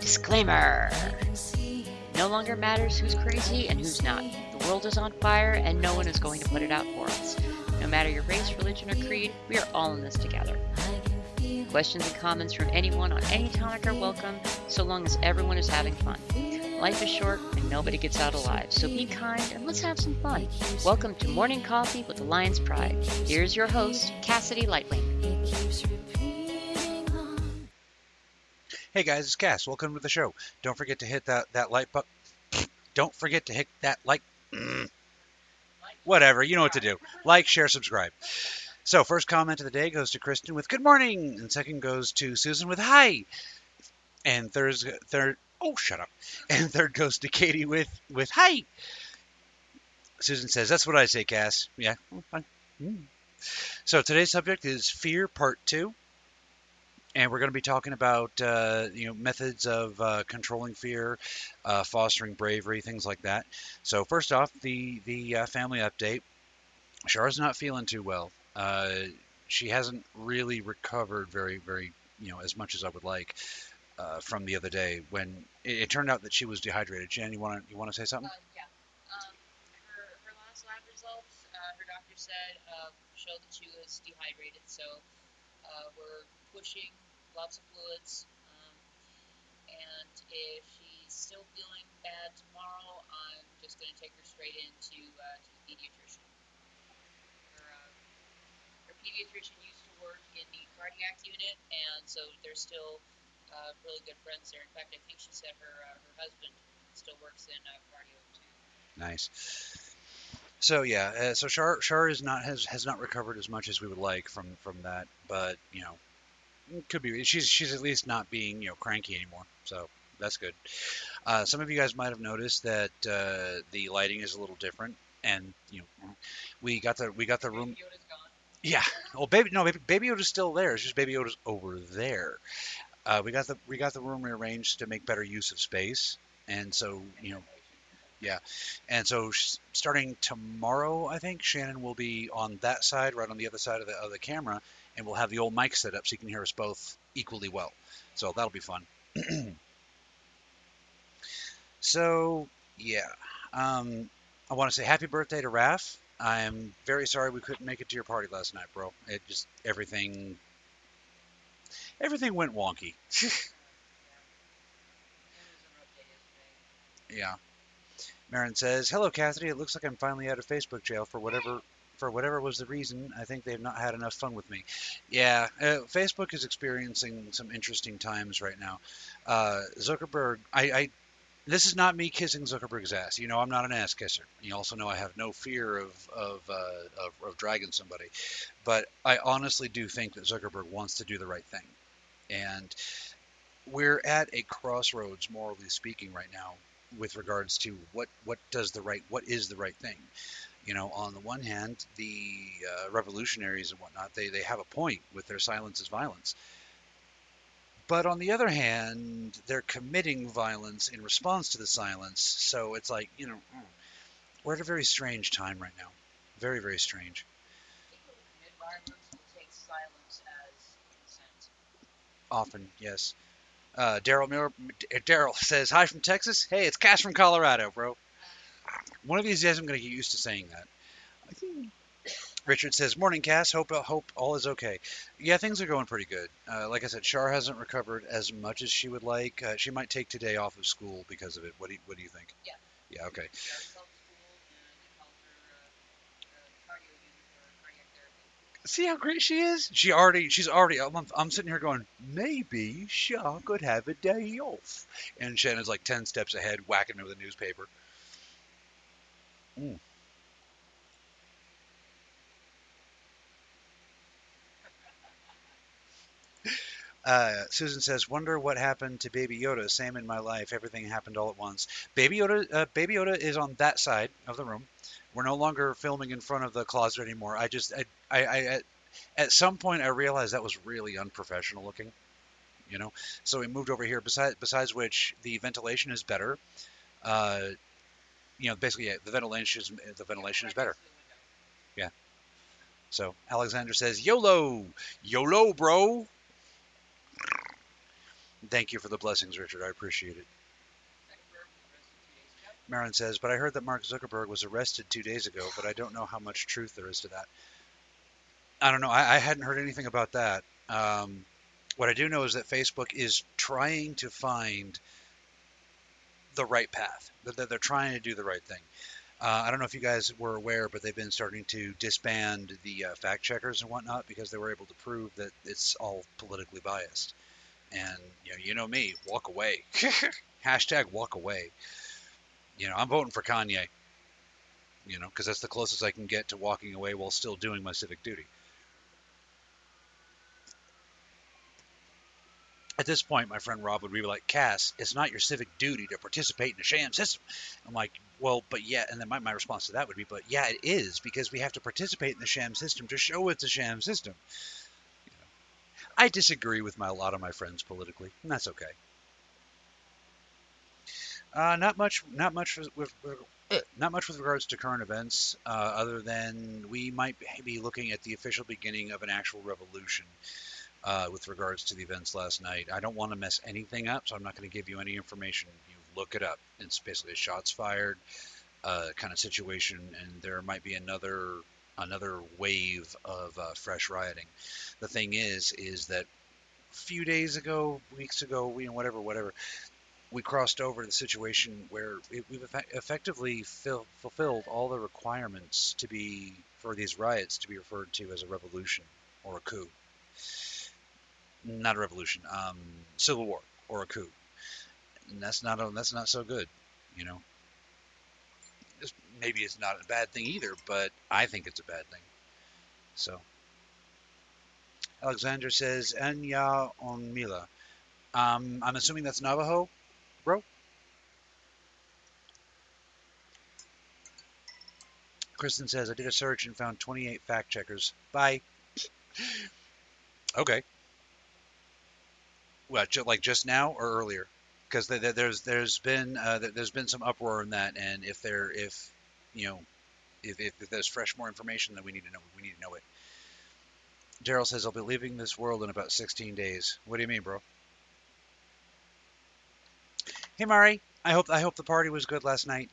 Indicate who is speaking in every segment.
Speaker 1: Disclaimer No longer matters who's crazy and who's not. The world is on fire and no one is going to put it out for us. No matter your race, religion, or creed, we are all in this together. Questions and comments from anyone on any topic are welcome, so long as everyone is having fun. Life is short and nobody gets out alive, so be kind and let's have some fun. Welcome to Morning Coffee with the Lion's Pride. Here's your host, Cassidy Lightwing.
Speaker 2: Hey guys, it's Cass. Welcome to the show. Don't forget to hit that that like button. Don't forget to hit that like. Whatever, you know what to do. Like, share, subscribe. So, first comment of the day goes to Kristen with good morning, and second goes to Susan with hi. And third, third, oh, shut up. And third goes to Katie with with hi. Susan says, "That's what I say, Cass." Yeah, fine. Mm. So today's subject is fear, part two and we're going to be talking about uh, you know methods of uh, controlling fear, uh, fostering bravery, things like that. So first off, the the uh, family update. Char's not feeling too well. Uh, she hasn't really recovered very very you know as much as I would like uh, from the other day when it, it, turned out that she was dehydrated. Jan, you want to you want to say something?
Speaker 3: yeah. Um, her, her last lab results, her doctor said showed that she was dehydrated. So we're pushing lots of fluids. Um, and if she's still feeling bad tomorrow, I'm just going to take her straight into uh, to the pediatrician. Her, uh, her pediatrician used to work in the cardiac unit, and so they're still uh, really good friends there. In fact, I think she said her uh, her husband still works in uh, cardio too.
Speaker 2: Nice. So yeah, uh, so Char Char is not has has not recovered as much as we would like from from that, but you know, could be she's she's at least not being you know cranky anymore, so that's good. Uh, some of you guys might have noticed that uh, the lighting is a little different, and you know, we got the we got the room. Yeah, well, baby, no, baby, baby Yoda's still there. It's just Baby Yoda's over there. Uh, we got the we got the room rearranged to make better use of space, and so you know yeah. And so starting tomorrow, I think Shannon will be on that side, right on the other side of the, of the camera, and we'll have the old mic set up so you can hear us both equally well. So that'll be fun. so, yeah. Um, I want to say happy birthday to Raph. I am very sorry we couldn't make it to your party last night, bro. It just everything everything went wonky. yeah. Marin says, "Hello, Cassidy. It looks like I'm finally out of Facebook jail for whatever for whatever was the reason. I think they've not had enough fun with me. Yeah, uh, Facebook is experiencing some interesting times right now. Uh, Zuckerberg, I, I, this is not me kissing Zuckerberg's ass. You know, I'm not an ass kisser. You also know I have no fear of of, uh, of, of dragging somebody, but I honestly do think that Zuckerberg wants to do the right thing, and." We're at a crossroads, morally speaking, right now, with regards to what what does the right what is the right thing you know on the one hand the uh, revolutionaries and whatnot they they have a point with their silence is violence. But on the other hand they're committing violence in response to the silence. So it's like you know hmm, we're at a very strange time right now. Very very strange. Often yes. Uh, Daryl Daryl says hi from Texas. Hey, it's Cass from Colorado, bro. One of these days, I'm gonna get used to saying that. Richard says, "Morning, Cass. Hope hope all is okay. Yeah, things are going pretty good. Uh, like I said, Char hasn't recovered as much as she would like. Uh, she might take today off of school because of it. What do you, what do you think?
Speaker 3: Yeah.
Speaker 2: Yeah. Okay. see how great she is? She already, she's already. I'm, I'm sitting here going, maybe Char could have a day off, and Shannon's like ten steps ahead, whacking me with a newspaper. Mm. Uh, Susan says, "Wonder what happened to Baby Yoda. Same in my life. Everything happened all at once. Baby Yoda, uh, Baby Yoda is on that side of the room. We're no longer filming in front of the closet anymore. I just, I, I, I at some point, I realized that was really unprofessional looking. You know, so we moved over here. Besides, besides which, the ventilation is better. Uh, you know, basically, yeah, the ventilation is the ventilation is better. Yeah. So Alexander says, "YOLO, YOLO, bro." Thank you for the blessings, Richard. I appreciate it. Marin says, but I heard that Mark Zuckerberg was arrested two days ago, but I don't know how much truth there is to that. I don't know. I, I hadn't heard anything about that. Um, what I do know is that Facebook is trying to find the right path. That that they're trying to do the right thing. Uh, I don't know if you guys were aware, but they've been starting to disband the uh, fact checkers and whatnot because they were able to prove that it's all politically biased. And you know, you know me, walk away. Hashtag walk away. You know, I'm voting for Kanye. You know, because that's the closest I can get to walking away while still doing my civic duty. At this point, my friend Rob would be like, Cass, it's not your civic duty to participate in a sham system. I'm like, well, but yeah, and then my, my response to that would be, but yeah, it is, because we have to participate in the sham system to show it's a sham system. You know, I disagree with my, a lot of my friends politically, and that's okay. Uh, not much, not much with, with, with not much with regards to current events, uh, other than we might be looking at the official beginning of an actual revolution uh, with regards to the events last night. I don't want to mess anything up, so I'm not going to give you any information. You look it up. It's basically a shots fired uh, kind of situation, and there might be another another wave of uh, fresh rioting. The thing is, is that a few days ago, weeks ago, you know, whatever, whatever, we crossed over the situation where it, we've effect- effectively fill, fulfilled all the requirements to be for these riots to be referred to as a revolution or a coup not a revolution, um, civil war or a coup. And that's not a, that's not so good, you know. It's, maybe it's not a bad thing either, but I think it's a bad thing. So, Alexander says, Anya on Mila. Um, I'm assuming that's Navajo, bro. Kristen says, I did a search and found 28 fact checkers. Bye. okay. What, ju- like just now or earlier? Because th- th- there's there's been uh, th- there's been some uproar in that, and if there if you know if, if, if there's fresh more information, then we need to know we need to know it. Daryl says I'll be leaving this world in about 16 days. What do you mean, bro? Hey, Mari. I hope I hope the party was good last night.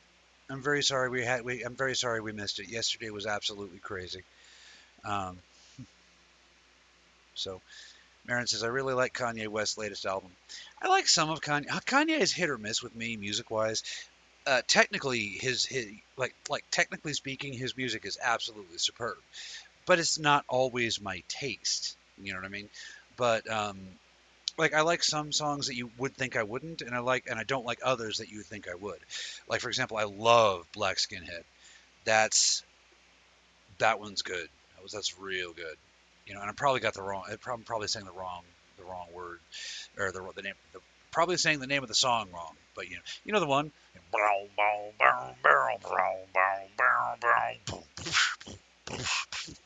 Speaker 2: I'm very sorry we had we I'm very sorry we missed it. Yesterday was absolutely crazy. Um, so Marin says, I really like Kanye West's latest album. I like some of Kanye. uh, Kanye is hit or miss with me music wise. Uh, technically, his, his like like technically speaking, his music is absolutely superb, but it's not always my taste. You know what I mean? But um, like I like some songs that you would think I wouldn't, and I like and I don't like others that you think I would. Like for example, I love Black Skinhead. That's that one's good. That was that's real good you know, and I probably got the wrong. I'm probably, saying the wrong, the wrong word, or the the name, the, probably saying the name of the song wrong. But you know, you know the one.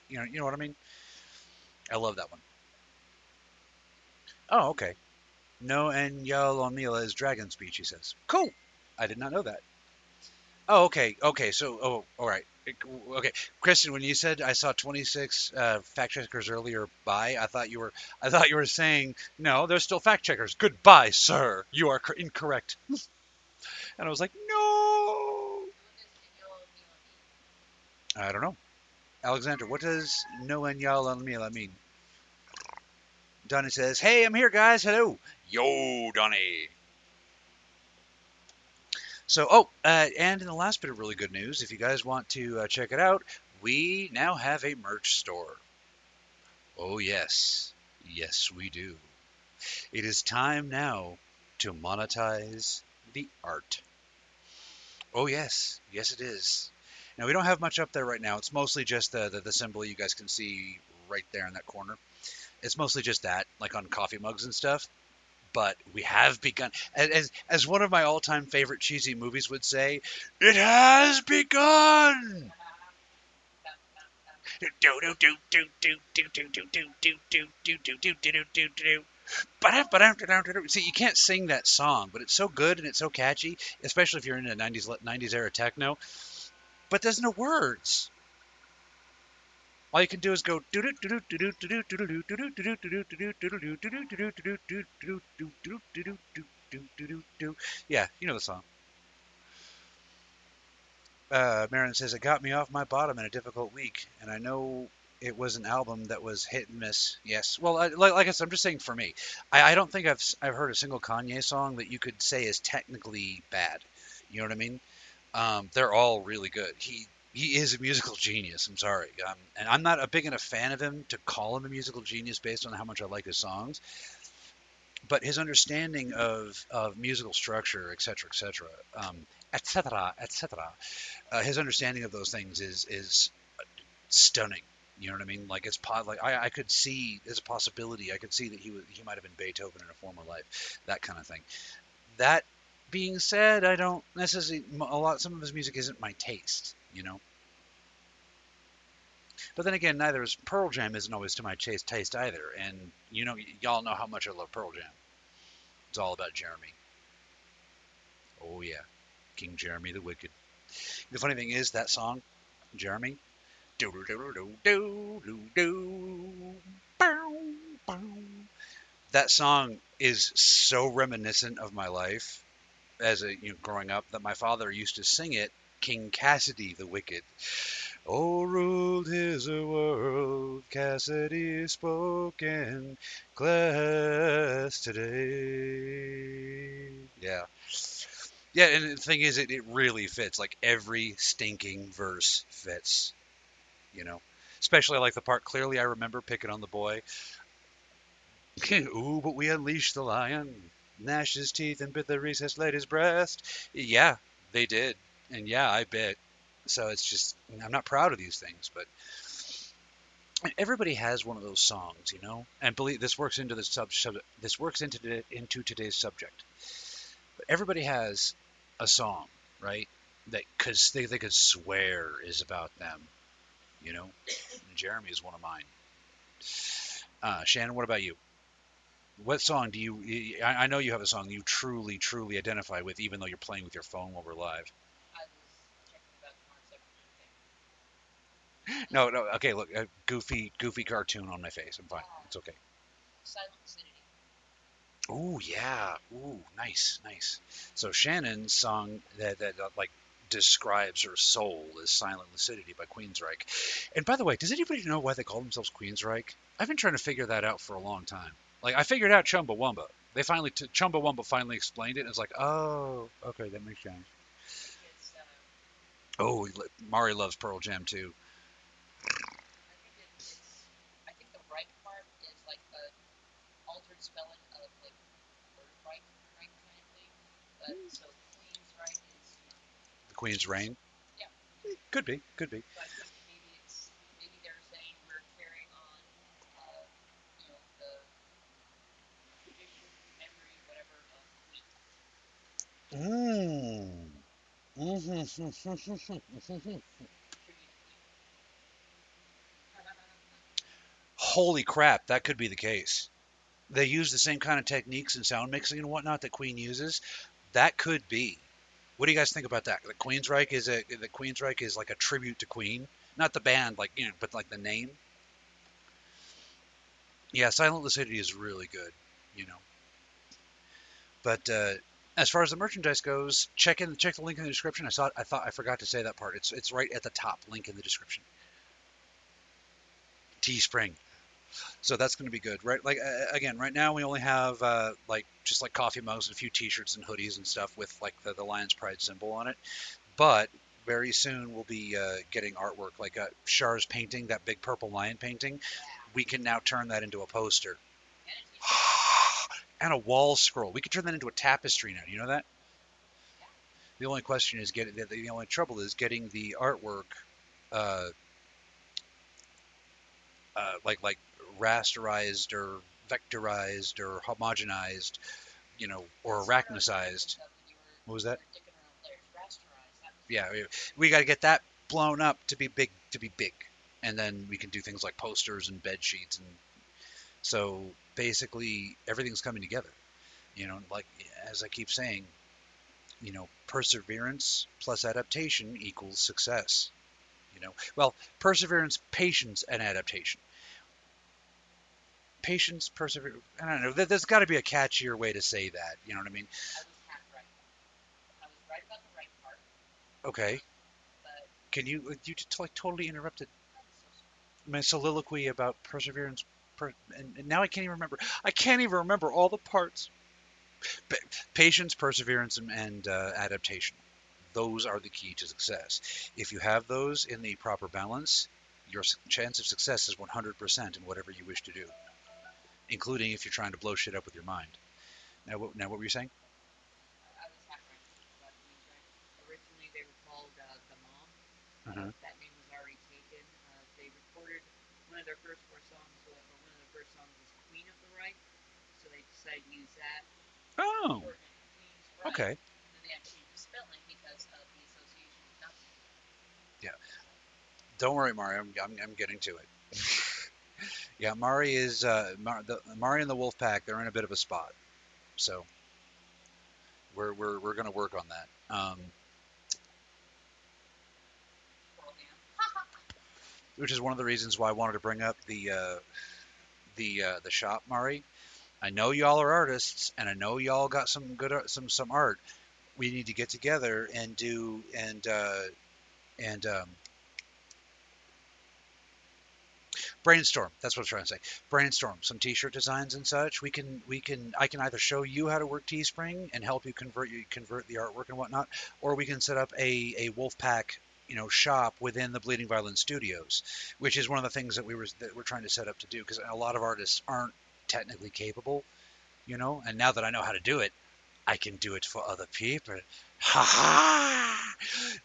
Speaker 2: You know, you know what I mean. I love that one. Oh, okay. No, and Yalomila is dragon speech. He says, "Cool. I did not know that." Oh, okay, okay. So, oh, all right. Okay, Kristen, when you said I saw 26 uh, fact checkers earlier, bye. I thought you were, I thought you were saying no. There's still fact checkers. Goodbye, sir. You are cor- incorrect. and I was like, no. I don't know. Alexander, what does no and y'all on me mean? Donnie says, "Hey, I'm here, guys. Hello, yo, Donnie." So, oh, uh, and in the last bit of really good news, if you guys want to uh, check it out, we now have a merch store. Oh, yes. Yes, we do. It is time now to monetize the art. Oh, yes. Yes, it is. Now, we don't have much up there right now. It's mostly just the, the, the symbol you guys can see right there in that corner. It's mostly just that, like on coffee mugs and stuff but we have begun. As, as one of my all time favorite cheesy movies would say, it has begun! See, you can't sing that song, but it's so good and it's so catchy, especially if you're into 90s 90s era techno. But there's no words. All you can do is go yeah, you know the song. Uh, Marin says it got me off my bottom in a difficult week, and I know it was an album that was hit and miss. Yes, well, I, like, like I said, I'm just saying for me, I, I don't think I've I've heard a single Kanye song that you could say is technically bad. You know what I mean? Um, they're all really good. He he is a musical genius. I'm sorry, um, and I'm not a big enough fan of him to call him a musical genius based on how much I like his songs. But his understanding of, of musical structure, et cetera, et cetera, um, et cetera, et cetera, uh, his understanding of those things is is stunning. You know what I mean? Like it's like I, I could see there's a possibility. I could see that he was he might have been Beethoven in a former life, that kind of thing. That being said, I don't necessarily a lot. Some of his music isn't my taste, you know. But then again, neither is Pearl Jam isn't always to my taste taste either. And you know, y'all know how much I love Pearl Jam. It's all about Jeremy. Oh yeah, King Jeremy the Wicked. The funny thing is that song, Jeremy. Do do do do do do do. Bow, bow. That song is so reminiscent of my life as a you know, growing up that my father used to sing it King Cassidy the Wicked. Oh, ruled his world, Cassidy spoken, class today. Yeah. Yeah, and the thing is, it, it really fits. Like every stinking verse fits, you know. Especially I like the part clearly I remember picking on the boy. Ooh, but we unleashed the lion, gnashed his teeth and bit the recess laid his breast. Yeah, they did. And yeah, I bet. So it's just I'm not proud of these things, but everybody has one of those songs, you know. And believe this works into the sub, sub this works into the, into today's subject. But everybody has a song, right? That because they they could swear is about them, you know. And Jeremy is one of mine. Uh, Shannon, what about you? What song do you? I know you have a song you truly, truly identify with, even though you're playing with your phone while we're live.
Speaker 3: I was checking about the concept of
Speaker 2: No, no. Okay, look, a goofy, goofy cartoon on my face. I'm fine. It's okay.
Speaker 3: Silent Lucidity.
Speaker 2: Ooh, yeah. Ooh, nice, nice. So Shannon's song that that uh, like describes her soul is "Silent Lucidity" by Queensryche. And by the way, does anybody know why they call themselves Queensryche? I've been trying to figure that out for a long time. Like I figured out Chumbawamba. They finally t- Chumbawamba finally explained it, and it's like, oh, okay, that makes sense.
Speaker 3: Uh,
Speaker 2: Oh, Mari loves Pearl Jam too.
Speaker 3: I think it, it's, I think the right part is like a altered spelling of like word right, right kind of thing. But so Queen's right is, you know,
Speaker 2: The Queen's Reign.
Speaker 3: Yeah.
Speaker 2: Could be, could be.
Speaker 3: think maybe it's maybe they're saying we're carrying on, uh, you know, the tradition, memory, whatever of Queen. Queen.
Speaker 2: Holy crap, that could be the case. They use the same kind of techniques and sound mixing and whatnot that Queen uses. That could be. What do you guys think about that? The Queensryche is a the Queensryche is like a tribute to Queen, not the band, like you know, but like the name. Yeah, Silent Lucidity is really good, you know. But uh, as far as the merchandise goes, check in check the link in the description. I saw I thought I forgot to say that part. It's it's right at the top. Link in the description. Teespring. So that's going to be good, right? Like uh, again, right now we only have uh, like just like coffee mugs and a few T-shirts and hoodies and stuff with like the, the Lions Pride symbol on it. But very soon we'll be uh, getting artwork like uh, Char's painting, that big purple lion painting. We can now turn that into a poster
Speaker 3: And
Speaker 2: and a wall scroll. We could turn that into a tapestry now. You know that? The only question is getting the, the only trouble is getting the artwork, uh, uh, like like rasterized or vectorized or homogenized, you know, or arachnicized. What was that? Yeah, we, we got to get that blown up to be big to be big, and then we can do things like posters and bed sheets and so basically everything's coming together. You know, like as I keep saying, you know, perseverance plus adaptation equals success. You know, well, perseverance, patience, and adaptation. Patience, perseverance. I don't know. there- There's got to be a catchier way to say that. You know what I mean? Okay. Can you you just like totally interrupted my soliloquy about perseverance, per, and, and now I can't even remember. I can't even remember all the parts. Pa- patience, perseverance, and, and uh, adaptation. Those are the key to success. If you have those in the proper balance, your chance of success is 100% in whatever you wish to do, including if you're trying to blow shit up with your mind. Now, what, now what were you saying?
Speaker 3: I was half right about the names right. Originally, they were called uh, the Mom.
Speaker 2: Uh-huh.
Speaker 3: That name was already taken. Uh, they recorded one of their first four songs, or one of their first songs was Queen of the Right, so they decided to use that.
Speaker 2: Oh,
Speaker 3: shorten it to Queen's Right.
Speaker 2: okay.
Speaker 3: And then they had to change the spelling because of the association with Nazi.
Speaker 2: Don't worry, Mario. I'm, I'm, I'm getting to it. Yeah, Mari is uh, Mar- the, Mari and the Wolf Pack. They're in a bit of a spot, so we're we're we're gonna work on that. Um, which is one of the reasons why I wanted to bring up the uh, the uh, the shop, Mari. I know y'all are artists, and I know y'all got some good art, some some art. We need to get together and do and uh, and um, brainstorm. That's what I'm trying to say. Brainstorm some T-shirt designs and such. We can we can I can either show you how to work Teespring and help you convert you convert the artwork and whatnot, or we can set up a a Wolfpack you know shop within the Bleeding Violin Studios, which is one of the things that we were that we're trying to set up to do because a lot of artists aren't technically capable, you know. And now that I know how to do it, I can do it for other people. Ha ha!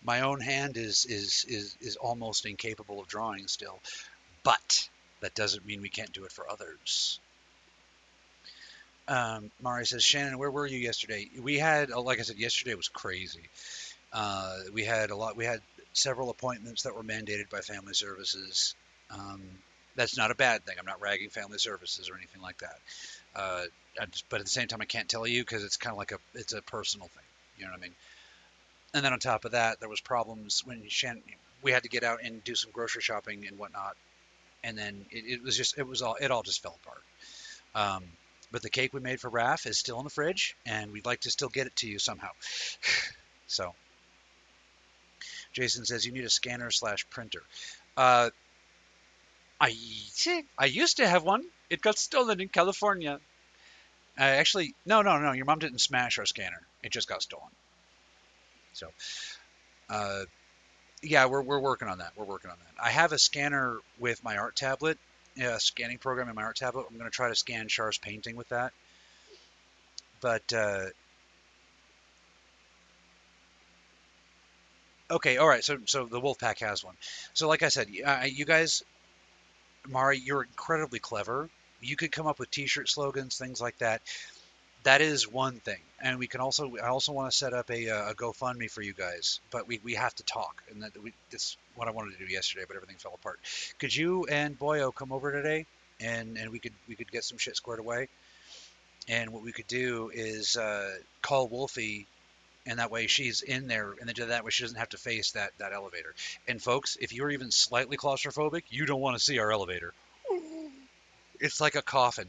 Speaker 2: My own hand is is is is almost incapable of drawing still, but that doesn't mean we can't do it for others. Um, Mari says, Shannon, where were you yesterday? We had, uh, like I said, yesterday was crazy. Uh, we had a lot. We had several appointments that were mandated by family services. Um, that's not a bad thing. I'm not ragging family services or anything like that. Uh, just, but at the same time, I can't tell you because it's kind of like a it's a personal thing. You know what I mean? And then on top of that, there was problems when Shan, we had to get out and do some grocery shopping and whatnot. And then it, it was just it was all it all just fell apart. Um, but the cake we made for Raf is still in the fridge, and we'd like to still get it to you somehow. so, Jason says you need a scanner slash printer. Uh, I I used to have one. It got stolen in California. Uh, actually, no, no, no. Your mom didn't smash our scanner. It just got stolen. So, uh, yeah, we're, we're working on that. We're working on that. I have a scanner with my art tablet, a scanning program in my art tablet. I'm going to try to scan Char's painting with that. But uh, okay, all right. So so the Wolfpack has one. So like I said, uh, you guys, Mari, you're incredibly clever. You could come up with T-shirt slogans, things like that. That is one thing, and we can also. I also want to set up a, uh, a GoFundMe for you guys, but we, we have to talk, and that we that's what I wanted to do yesterday, but everything fell apart. Could you and Boyo come over today, and and we could we could get some shit squared away, and what we could do is uh, call Wolfie, and that way she's in there, and then that way she doesn't have to face that that elevator. And folks, if you're even slightly claustrophobic, you don't want to see our elevator. It's like a coffin,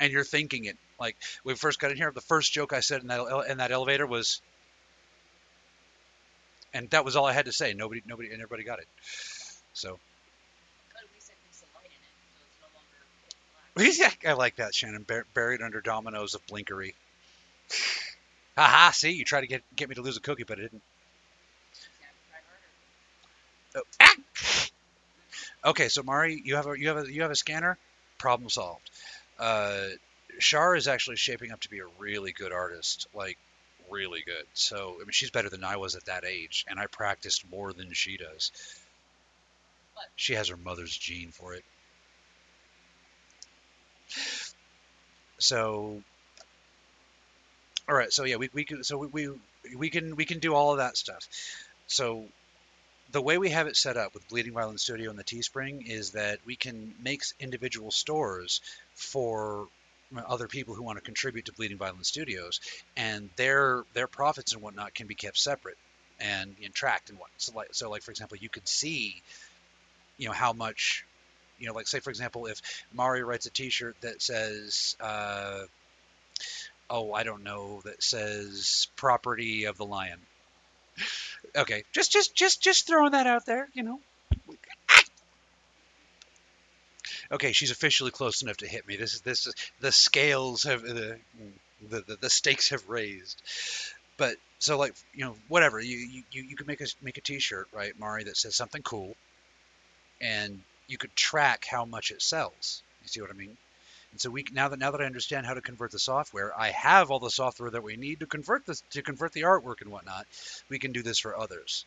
Speaker 2: and you're thinking it. Like when we first got in here, the first joke I said in that in that elevator was, and that was all I had to say. Nobody, nobody, and everybody got it. So
Speaker 3: black.
Speaker 2: I like that, Shannon. Bur- buried under dominoes of blinkery. Haha! See, you tried to get get me to lose a cookie, but it didn't. Oh, ah! Okay, so Mari, you have a you have a you have a scanner. Problem solved. Uh, Char is actually shaping up to be a really good artist, like really good. So I mean, she's better than I was at that age, and I practiced more than she does. She has her mother's gene for it. So, all right. So yeah, we, we can so we, we we can we can do all of that stuff. So the way we have it set up with Bleeding Violin Studio and the Teespring is that we can make individual stores for other people who want to contribute to Bleeding Violin Studios, and their their profits and whatnot can be kept separate. and, and tracked and what. So like, so like for example, you could see, you know, how much, you know, like say for example, if Mario writes a T-shirt that says, uh, oh, I don't know, that says property of the lion. Okay, just just just just throwing that out there, you know. Okay, she's officially close enough to hit me. This is this is the scales have the the, the, the stakes have raised. But so like you know whatever you you you could make a make a T-shirt right, Mari, that says something cool, and you could track how much it sells. You see what I mean? And so we now that now that I understand how to convert the software, I have all the software that we need to convert this to convert the artwork and whatnot. We can do this for others.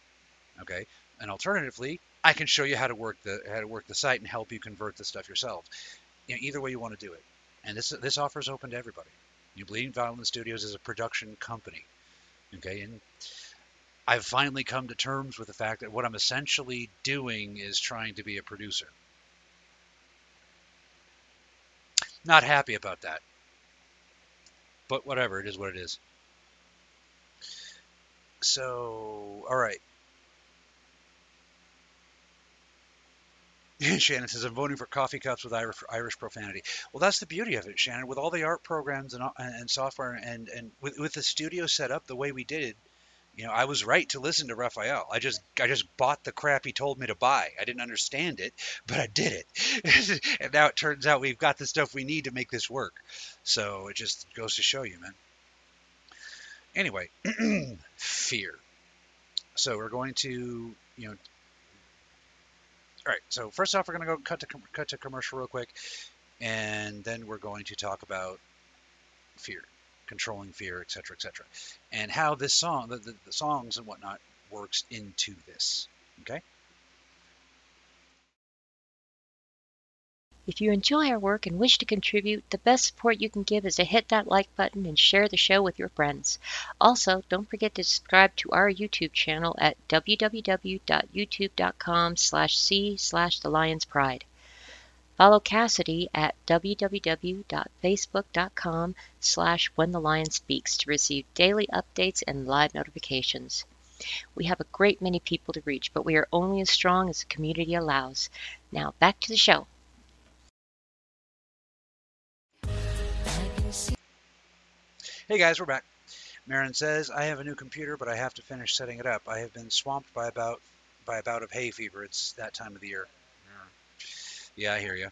Speaker 2: Okay. And alternatively, I can show you how to work the how to work the site and help you convert the stuff yourself. You know, either way you want to do it. And this this offer is open to everybody. You Bleeding Violin Studios is a production company. Okay, and I've finally come to terms with the fact that what I'm essentially doing is trying to be a producer. Not happy about that. But whatever, it is what it is. So, all right. Shannon says, I'm voting for coffee cups with Irish, profanity. Well, that's the beauty of it, Shannon. With all the art programs and, and software and, and with, with the studio set up the way we did it, you know, I was right to listen to Raphael. I just I just bought the crap he told me to buy. I didn't understand it, but I did it. and now it turns out we've got the stuff we need to make this work. So it just goes to show you, man. Anyway, fear. So we're going to, you know, all right. So first off, we're going to go cut to cut to commercial real quick, and then we're going to talk about fear controlling fear, etc., etc., and how this song, the, the, the songs and whatnot, works into this. Okay.
Speaker 1: If you enjoy our work and wish to contribute, the best support you can give is to hit that like button and share the show with your friends. Also, don't forget to subscribe to our YouTube channel at www.youtube.com slash c slash the lion's pride. Follow Cassidy at www.facebook.com slash when the lion speaks to receive daily updates and live notifications. We have a great many people to reach, but we are only as strong as the community allows. Now back to the show.
Speaker 2: Hey guys, we're back. Marin says, I have a new computer, but I have to finish setting it up. I have been swamped by about by a bout of hay fever. It's that time of the year. Hmm. Yeah, I hear you.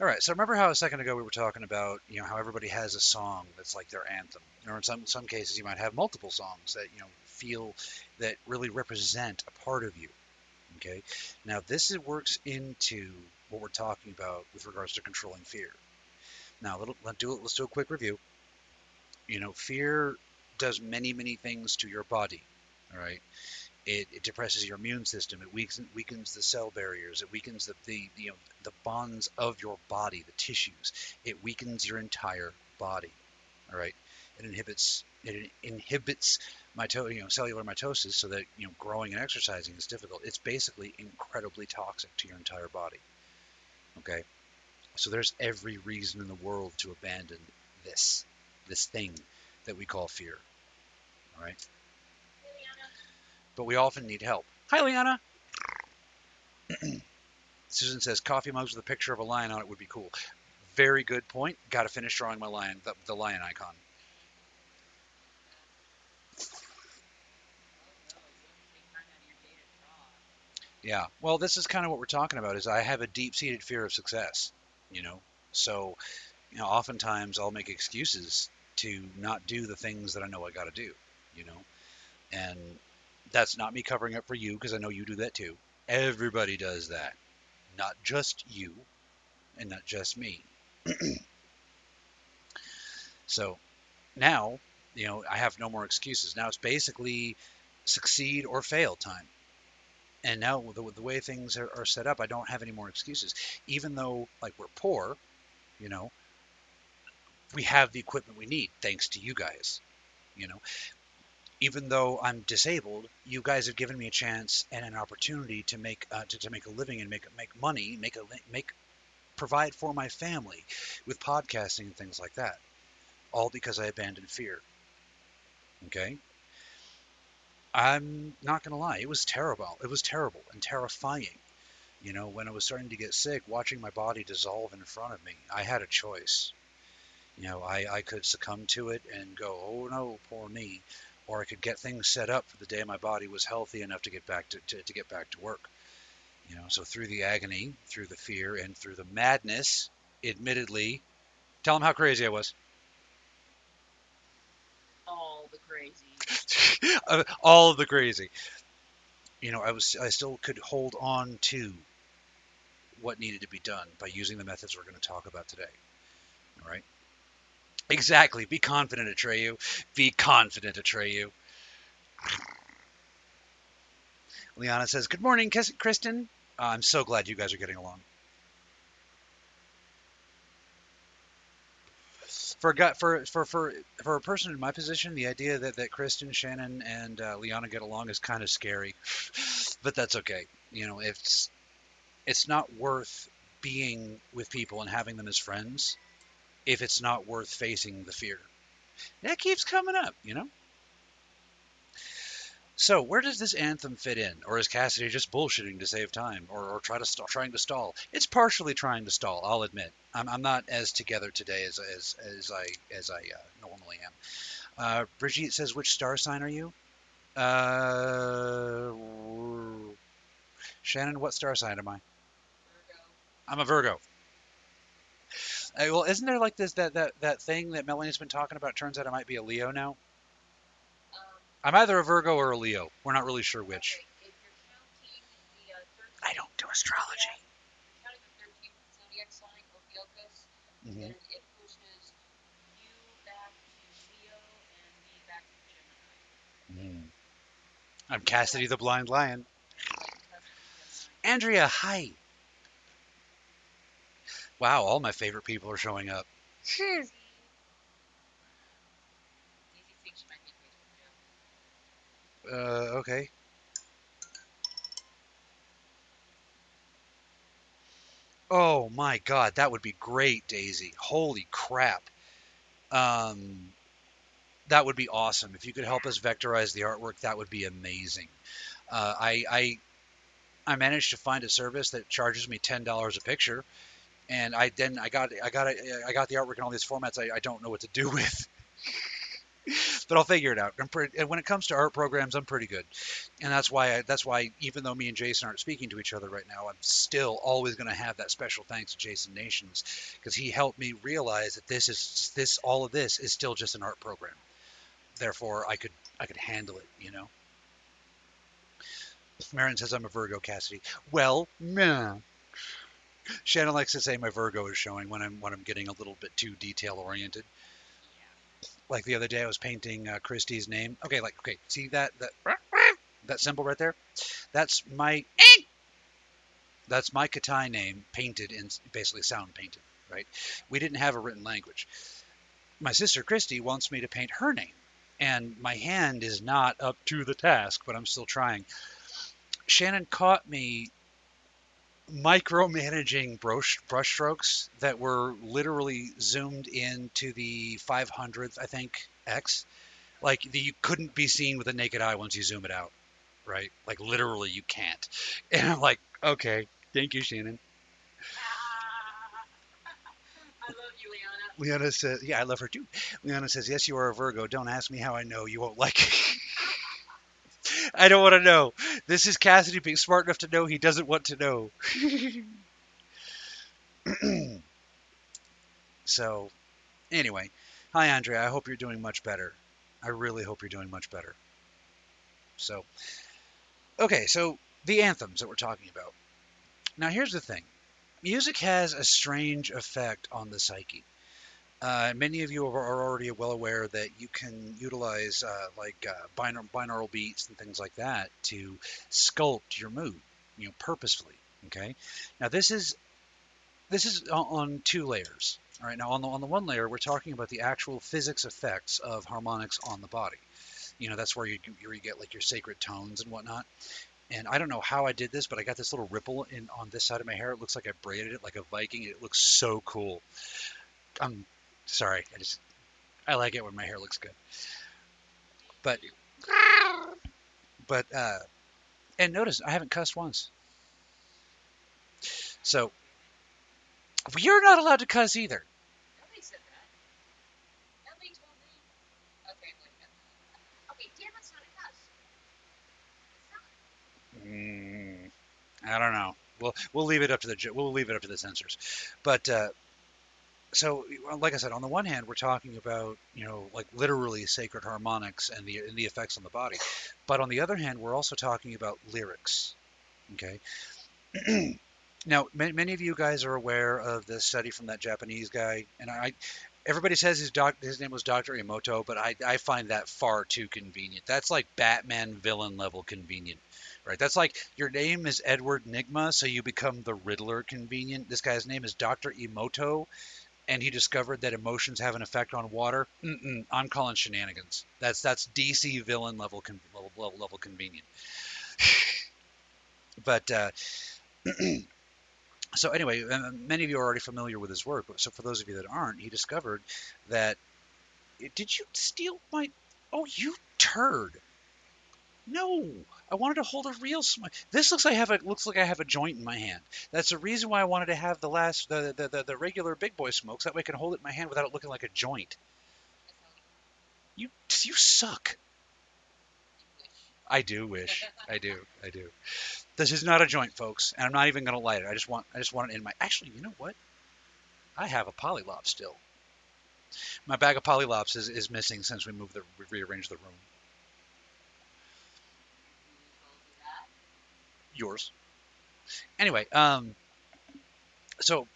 Speaker 2: All right, so remember how a second ago we were talking about, you know, how everybody has a song that's like their anthem, or in some some cases you might have multiple songs that you know feel that really represent a part of you. Okay, now this works into what we're talking about with regards to controlling fear. Now let's do let's do a quick review. You know, fear does many many things to your body. All right, it, it, depresses your immune system. It weakens, weakens the cell barriers. It weakens the, the, the, you know, the bonds of your body, the tissues. It weakens your entire body. All right. It inhibits it inhibits mito, you know, cellular mitosis so that you know growing and exercising is difficult. It's basically incredibly toxic to your entire body. Okay. So there's every reason in the world to abandon this this thing that we call fear. All right but we often need help. Hi, Liana. Susan says coffee mugs with a picture of a lion on it would be cool. Very good point. Got to finish drawing my lion, the, the lion icon. Yeah. Well, this is kind of what we're talking about. Is I have a deep-seated fear of success. You know, so you know, oftentimes I'll make excuses to not do the things that I know I got to do. You know, and that's not me covering up for you because I know you do that too. Everybody does that. Not just you and not just me. so now, you know, I have no more excuses. Now it's basically succeed or fail time. And now the, the way things are, are set up, I don't have any more excuses. Even though, like, we're poor, you know, we have the equipment we need thanks to you guys. You know, even though I'm disabled, you guys have given me a chance and an opportunity to make uh, to, to make a living and make make money, make a make provide for my family with podcasting and things like that. All because I abandoned fear. Okay? I'm not gonna lie, it was terrible. It was terrible and terrifying. You know, when I was starting to get sick, watching my body dissolve in front of me, I had a choice. You know, I, I could succumb to it and go, oh no, poor me, or I could get things set up for the day my body was healthy enough to get back to, to, to get back to work. You know, so through the agony, through the fear, and through the madness, admittedly, tell them how crazy I was.
Speaker 3: All the crazy.
Speaker 2: Uh, all of the crazy. You know, I was I still could hold on to what needed to be done by using the methods we're going to talk about today. All right. Exactly. Be confident, Atreyu. Be confident, Atreyu. Liana says, "Good morning, Kristen. Uh, I'm so glad you guys are getting along." For for for for for a person in my position, the idea that that Kristen, Shannon, and uh, Liana get along is kind of scary, but that's okay. You know, it's it's not worth being with people and having them as friends if it's not worth facing the fear. That keeps coming up, you know. So where does this anthem fit in, or is Cassidy just bullshitting to save time, or, or try to stall, trying to stall? It's partially trying to stall. I'll admit. I'm, I'm not as together today as as, as I as I uh, normally am. Uh, Brigitte says, "Which star sign are you?" Uh, Shannon, what star sign am I?
Speaker 3: Virgo.
Speaker 2: I'm a Virgo. Uh, well, isn't there like this that that that thing that Melanie's been talking about? Turns out I might be a Leo now. I'm either a Virgo or a Leo. We're not really sure which.
Speaker 3: okay, if you're the uh,
Speaker 2: I don't do astrology.
Speaker 3: counting the 13th zodiac sign, Ophiuchus,
Speaker 2: hmm
Speaker 3: then it pushes you back to Leo and me back to Gemini.
Speaker 2: I'm Cassidy the Blind Lion.
Speaker 3: Cusp of Gemini.
Speaker 2: Andrea, hi. Wow, all my favorite people are showing up.
Speaker 3: Daisy. Daisy thinks she might be a Facebook
Speaker 2: Uh, okay. Oh my God, that would be great, Daisy. Holy crap. Um, that would be awesome. If you could help us vectorize the artwork, that would be amazing. Uh, I, I, I managed to find a service that charges me ten dollars a picture, and I then I got I got I got the artwork in all these formats I, I don't know what to do with. but I'll figure it out. Pretty, and when it comes to art programs, I'm pretty good, and that's why I, that's why even though me and Jason aren't speaking to each other right now, I'm still always going to have that special thanks to Jason Nations because he helped me realize that this is this all of this is still just an art program. Therefore, I could I could handle it, you know. Marin says I'm a Virgo, Cassidy. Well, nah. Shannon likes to say my Virgo is showing when I'm when I'm getting a little bit too detail oriented. Like the other day, I was painting uh, Christie's name. Okay, like okay, see that that that symbol right there? That's my that's my Katai name painted in basically sound painted. Right? We didn't have a written language. My sister Christy wants me to paint her name, and my hand is not up to the task, but I'm still trying. Shannon caught me micromanaging brush brush strokes that were literally zoomed into the 500th, I think, x. Like the, you couldn't be seen with a naked eye once you zoom it out, right? Like literally, you can't. And I'm like, okay, thank you, Shannon.
Speaker 3: I love you, Liana.
Speaker 2: Leona says, yeah, I love her too. Leona says, yes, you are a Virgo. Don't ask me how I know. You won't like it. I don't want to know. This is Cassidy being smart enough to know he doesn't want to know. so, anyway, hi, Andrea. I hope you're doing much better. I really hope you're doing much better. So, okay, so the anthems that we're talking about. Now, here's the thing music has a strange effect on the psyche. Uh, many of you are already well aware that you can utilize uh, like uh, binaural, binaural beats and things like that to sculpt your mood, you know, purposefully. Okay. Now this is this is on, two layers. All right. Now on the on the one layer, we're talking about the actual physics effects of harmonics on the body. You know, that's where you where you get like your sacred tones and whatnot. And I don't know how I did this, but I got this little ripple in on this side of my hair. It looks like I braided it like a Viking. It looks so cool. I'm sorry. I just I like it when my hair looks good. But but uh, and notice I haven't cussed once. So you're not allowed to cuss either.
Speaker 3: Nobody said that. Nobody told me. Okay, wait. Okay, damn, it's not a cuss. It's not.
Speaker 2: Mm, I don't know. We'll we'll leave it up to the we'll leave it up to the censors. But uh, so, like I said, on the one hand, we're talking about you know like literally sacred harmonics and the and the effects on the body, but on the other hand, we're also talking about lyrics. Okay. now, many, many of you guys are aware of the study from that Japanese guy, and I. Everybody says his doc, his name was Dr. Emoto, but I, I find that far too convenient. That's like Batman villain level convenient right? That's like your name is Edward Nygma, so you become the Riddler convenient. This guy's name is Dr. Emoto, and he discovered that emotions have an effect on water. Mm-mm, I'm calling shenanigans. That's that's DC villain level con- level, level, level convenient. but uh, so anyway, many of you are already familiar with his work. So for those of you that aren't, he discovered that. Did you steal my? Oh, you turd! No, I wanted to hold a real smoke. This looks like I have a looks like I have a joint in my hand. That's the reason why I wanted to have the last the the, the, the regular big boy smokes. That way I can hold it in my hand without it looking like a joint. You you suck. I do wish. I do. I do. This is not a joint, folks, and I'm not even gonna light it. I just want I just want it in my. Actually, you know what? I have a polylop still. My bag of polylops is, is missing since we moved the we rearranged the room.
Speaker 3: Who told you that?
Speaker 2: Yours. Anyway, um, so,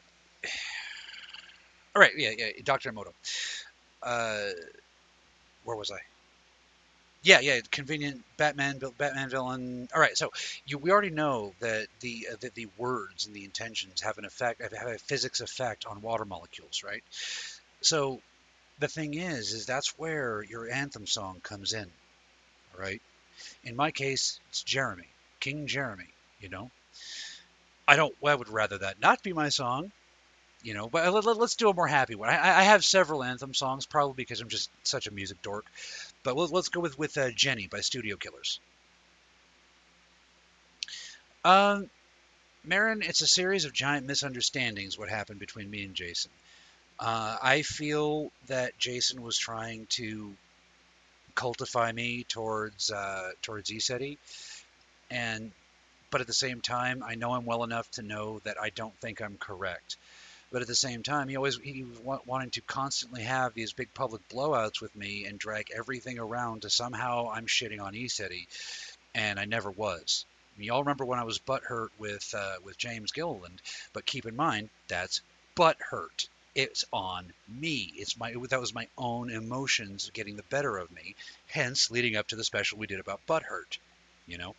Speaker 2: all right, yeah, yeah, Doctor Emoto. Uh, where was I? Yeah, yeah, convenient Batman, Batman villain. All right, so you, we already know that the uh, that the words and the intentions have an effect, have a physics effect on water molecules, right? So the thing is, is that's where your anthem song comes in, all right? In my case, it's Jeremy, King Jeremy, you know. I don't. I would rather that not be my song, you know. But let, us do a more happy one. I, I have several anthem songs, probably because I'm just such a music dork. But we'll, let's go with with uh, Jenny by Studio Killers. Um, Marin, it's a series of giant misunderstandings. What happened between me and Jason? Uh, I feel that Jason was trying to cultify me towards uh, towards ECETI, and but at the same time, I know him well enough to know that I don't think I'm correct. But at the same time, he always he was wanting to constantly have these big public blowouts with me and drag everything around to somehow I'm shitting on ECETI, and I never was. Y'all remember when I was butthurt with uh, with James Gilliland, but keep in mind that's butthurt. It's on me. It's my that was my own emotions getting the better of me. Hence, leading up to the special we did about butthurt. You know,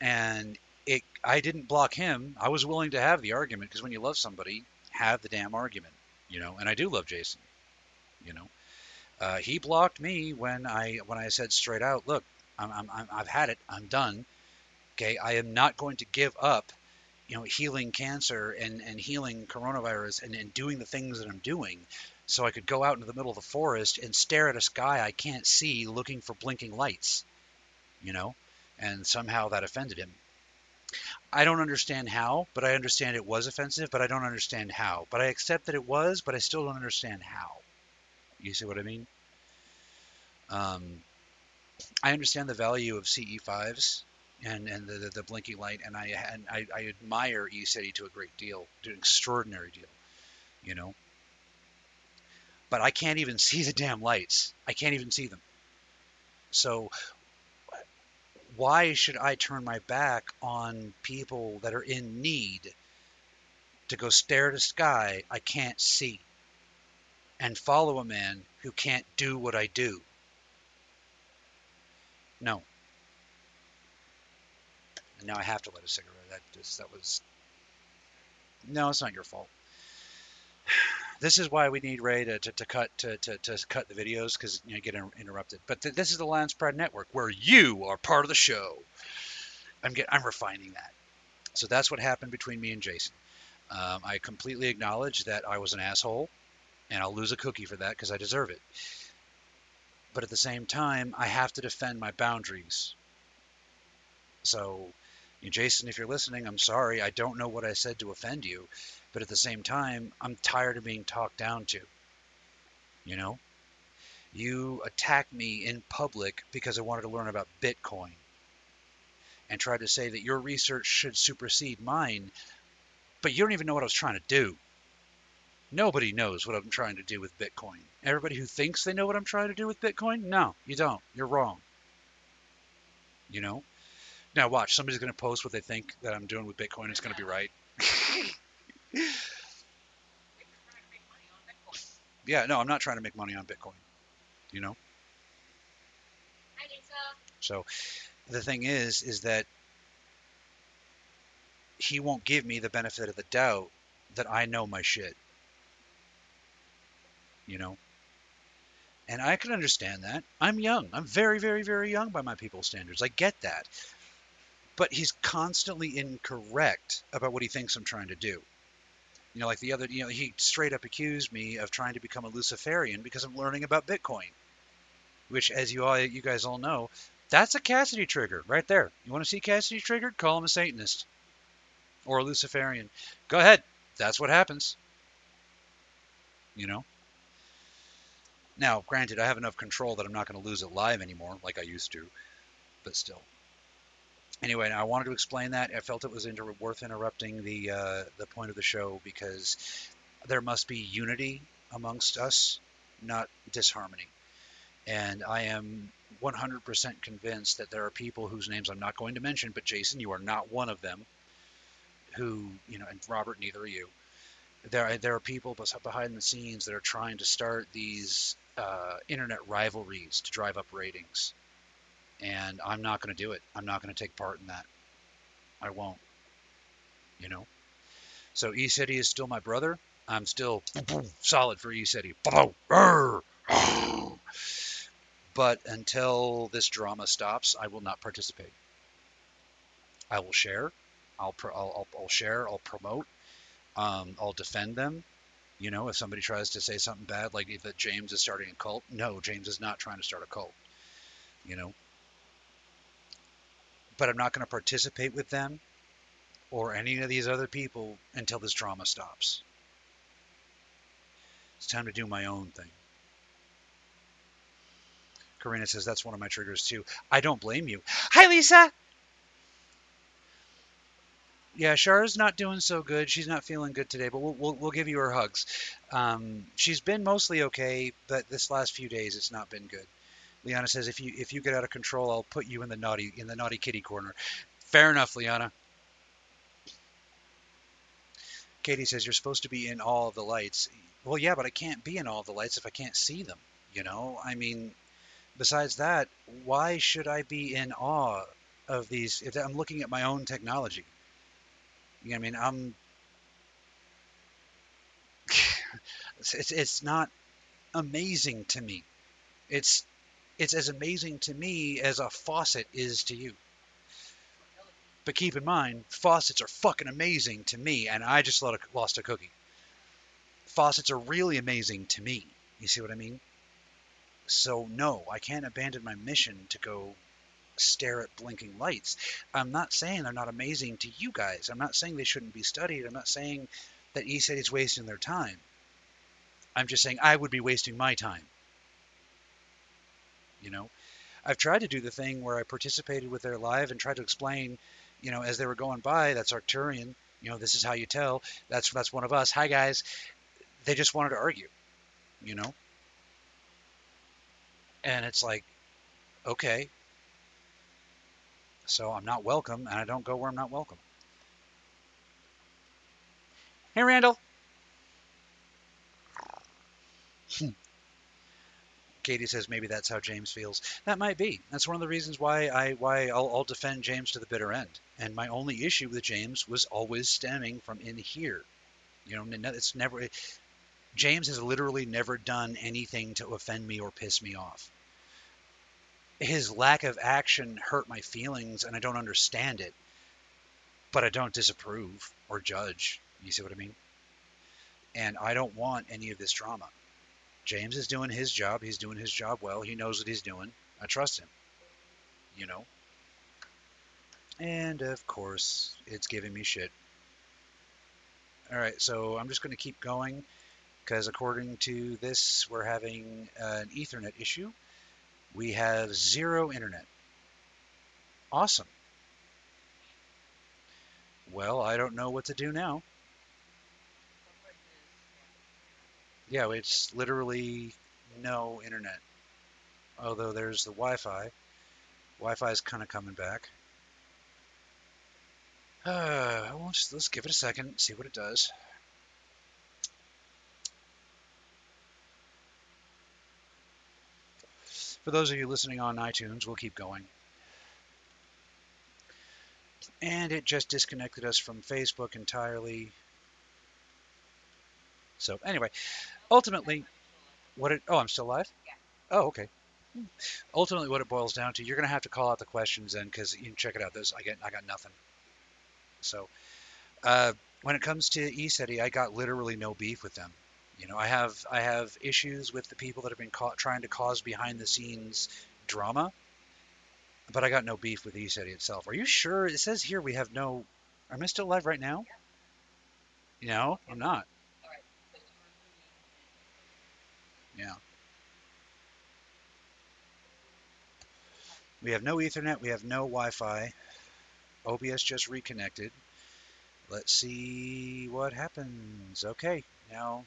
Speaker 2: and it I didn't block him. I was willing to have the argument because when you love somebody, have the damn argument, you know. And I do love Jason, you know. Uh, he blocked me when I when I said straight out, look, I'm, I'm, I'm I've had it. I'm done. Okay, I am not going to give up, you know, healing cancer and and healing coronavirus and, and doing the things that I'm doing. So I could go out into the middle of the forest and stare at a sky I can't see, looking for blinking lights, you know and somehow that offended him. I don't understand how, but I understand it was offensive, but I don't understand how. But I accept that it was, but I still don't understand how. You see what I mean? Um, I understand the value of CE5s and, and the, the, the blinking light, and I and I, I admire ECETI to a great deal, to an extraordinary deal, you know. But I can't even see the damn lights. I can't even see them. So why should I turn my back on people that are in need to go stare at a sky I can't see and follow a man who can't do what I do? No. And now I have to light a cigarette. That just that was no, it's not your fault. This is why we need Ray to, to, to cut to, to, to cut the videos because you know, get inter- interrupted. But th- this is the Lions Pride Network where you are part of the show. I'm get I'm refining that. So that's what happened between me and Jason. Um, I completely acknowledge that I was an asshole, and I'll lose a cookie for that because I deserve it. but at the same time, I have to defend my boundaries. So, you know, Jason, if you're listening, I'm sorry. I don't know what I said to offend you, but at the same time, I'm tired of being talked down to. You know? You attacked me in public because I wanted to learn about Bitcoin and tried to say that your research should supersede mine, but you don't even know what I was trying to do. Nobody knows what I'm trying to do with Bitcoin. Everybody who thinks they know what I'm trying to do with Bitcoin, no, you don't. You're wrong. You know? Now watch, somebody's going to post what they think that I'm doing with Bitcoin. It's going to be right. yeah, no, I'm not trying to make money on Bitcoin. You know?
Speaker 3: Lisa.
Speaker 2: So the thing is, is that he won't give me the benefit of the doubt that I know my shit. You know? And I can understand that. I'm young. I'm very, very, very young by my people's standards. I get that. But he's constantly incorrect about what he thinks I'm trying to do. You know, like the other, you know, he straight up accused me of trying to become a Luciferian because I'm learning about Bitcoin. Which, as you all, you guys all know, that's a Cassidae trigger right there. You want to see Cassidae triggered? Call him a Satanist or a Luciferian. Go ahead. That's what happens. You know? Now, granted, I have enough control that I'm not going to lose it live anymore like I used to, but still. Anyway, I wanted to explain that. I felt it was inter- worth interrupting the uh, the point of the show because there must be unity amongst us, not disharmony. And I am 100% convinced that there are people whose names I'm not going to mention, but Jason, you are not one of them. Who, you know, and Robert, neither are you. There, there are people behind the scenes that are trying to start these uh, internet rivalries to drive up ratings. And I'm not going to do it. I'm not going to take part in that. I won't. You know? So E City is still my brother. I'm still solid for E City. But until this drama stops, I will not participate. I will share. I'll, pro- I'll, I'll, I'll share. I'll promote. Um, I'll defend them. You know, if somebody tries to say something bad, like that James is starting a cult, no, James is not trying to start a cult. You know, but I'm not going to participate with them or any of these other people until this drama stops. It's time to do my own thing. Karina says that's one of my triggers too. I don't blame you. Hi, Lisa. Yeah, Shara's not doing so good. She's not feeling good today, but we'll we'll, we'll give you her hugs. Um, she's been mostly okay, but this last few days it's not been good. Liana says if you if you get out of control, I'll put you in the naughty in the naughty kitty corner. Fair enough, Liana. Katie says you're supposed to be in all of the lights. Well, yeah, but I can't be in all of the lights if I can't see them. You know, I mean, besides that, why should I be in awe of these? If I'm looking at my own technology, you know, I mean, I'm. It's it's not amazing to me. It's it's as amazing to me as a faucet is to you. But keep in mind, faucets are fucking amazing to me, and I just lost a cookie. Faucets are really amazing to me. You see what I mean? So, no, I can't abandon my mission to go stare at blinking lights. I'm not saying they're not amazing to you guys. I'm not saying they shouldn't be studied. I'm not saying that ECETI's wasting their time. I'm just saying I would be wasting my time. You know, I've tried to do the thing where I participated with their live and tried to explain, you know, as they were going by, that's Arcturian. You know, this is how you tell. That's that's one of us. Hi guys. They just wanted to argue. You know. And it's like, okay. So I'm not welcome, and I don't go where I'm not welcome. Hey, Randall. Hmm. Katie says maybe that's how James feels. That might be. That's one of the reasons why I why I'll, I'll defend James to the bitter end. And my only issue with James was always stemming from in here. You know, it's never. James has literally never done anything to offend me or piss me off. His lack of action hurt my feelings, and I don't understand it. But I don't disapprove or judge. You see what I mean? And I don't want any of this drama. James is doing his job. He's doing his job well. He knows what he's doing. I trust him. You know. And of course, it's giving me shit. All right, so I'm just going to keep going because according to this, we're having an Ethernet issue. We have zero internet. Awesome. Well, I don't know what to do now. Yeah, it's literally no internet. Although there's the Wi-Fi. Wi-Fi is kind of coming back. Uh, just, let's give it a second, see what it does. For those of you listening on iTunes, we'll keep going. And it just disconnected us from Facebook entirely. So anyway, ultimately, what it, oh, I'm still live? Oh, okay. Ultimately, what it boils down to, you're going to have to call out the questions then, because you can check it out. There's, I get, I got nothing. So, uh, when it comes to ECETI, I got literally no beef with them. You know, I have I have issues with the people that have been ca- trying to cause behind the scenes drama, but I got no beef with ECETI itself. Are you sure? It says here we have no. Am I still live right now? No, I'm not. Yeah. We have no Ethernet. We have no Wi-Fi. OBS just reconnected. Let's see what happens. Okay, now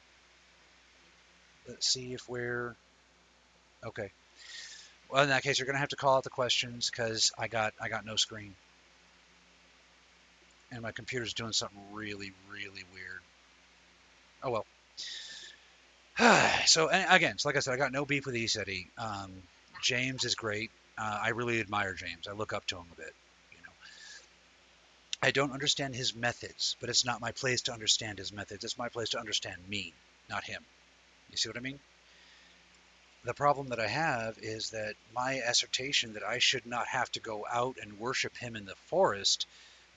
Speaker 2: let's see if we're okay. Well, in that case, you're going to have to call out the questions because I got I got no screen, and my computer's doing something really really weird. Oh well. so again, so like I said, I got no beef with ECETI. Um, James is great. Uh, I really admire James. I look up to him a bit. You know, I don't understand his methods, but it's not my place to understand his methods. It's my place to understand me, not him. You see what I mean? The problem that I have is that my assertion that I should not have to go out and worship him in the forest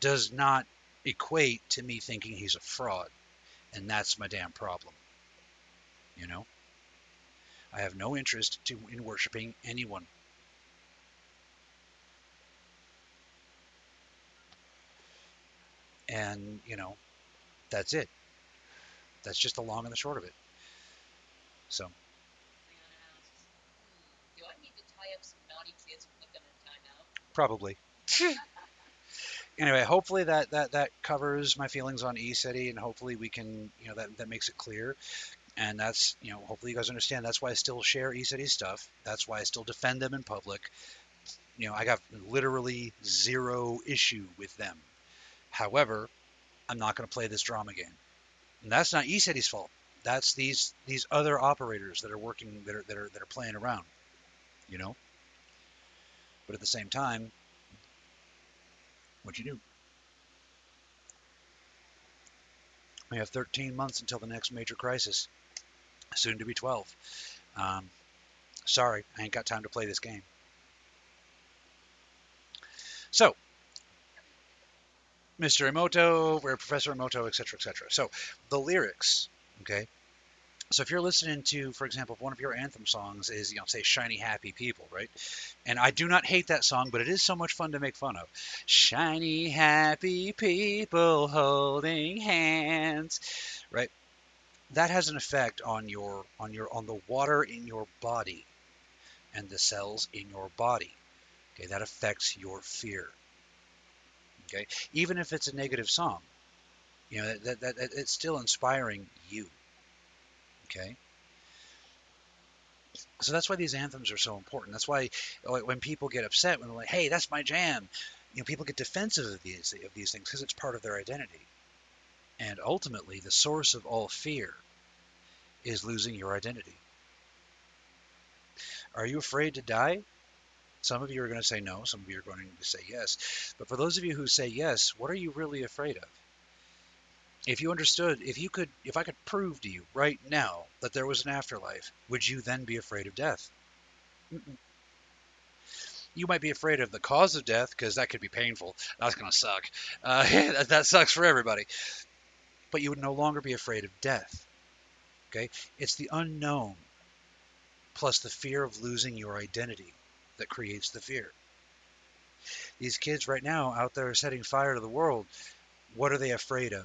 Speaker 2: does not equate to me thinking he's a fraud. And that's my damn problem. You know? I have no interest to, in worshiping anyone. And, you know, that's it. That's just the long and the short of it. So.
Speaker 3: Leanna asks, do I need to tie up some naughty kids and put them in timeout?
Speaker 2: Probably. anyway, hopefully that, that, that covers my feelings on ECETI and hopefully we can, you know, that, that makes it clear. And that's, you know, hopefully you guys understand that's why I still share ECETI stuff. That's why I still defend them in public. You know, I got literally zero issue with them. However, I'm not going to play this drama game. And that's not ECETI's fault. That's these these other operators that are working that are that are that are playing around. You know? But at the same time, what you do? We have 13 months until the next major crisis. Soon to be 12. Um, sorry, I ain't got time to play this game. So, Mr. Emoto, we're Professor Emoto, etc., etc. So, the lyrics, okay? So if you're listening to, for example, one of your anthem songs is, you know, say "Shiny Happy People," right? And I do not hate that song, but it is so much fun to make fun of. Shiny happy people holding hands, right? That has an effect on your on your on the water in your body and the cells in your body. Okay, that affects your fear. Okay, even if it's a negative song, you know that, that, that it's still inspiring you. Okay. So that's why these anthems are so important. That's why when people get upset, when they're like, "Hey, that's my jam," you know, people get defensive of these of these things because it's part of their identity. And ultimately, the source of all fear is losing your identity. Are you afraid to die? Some of you are going to say no. Some of you are going to say yes. But for those of you who say yes, what are you really afraid of? if you understood, if you could, if I could prove to you right now that there was an afterlife, would you then be afraid of death? Mm-mm. You might be afraid of the cause of death because that could be painful. That's going to suck. Uh, that, that sucks for everybody. But you would no longer be afraid of death. Okay? It's the unknown plus the fear of losing your identity that creates the fear. These kids right now out there are setting fire to the world, what are they afraid of?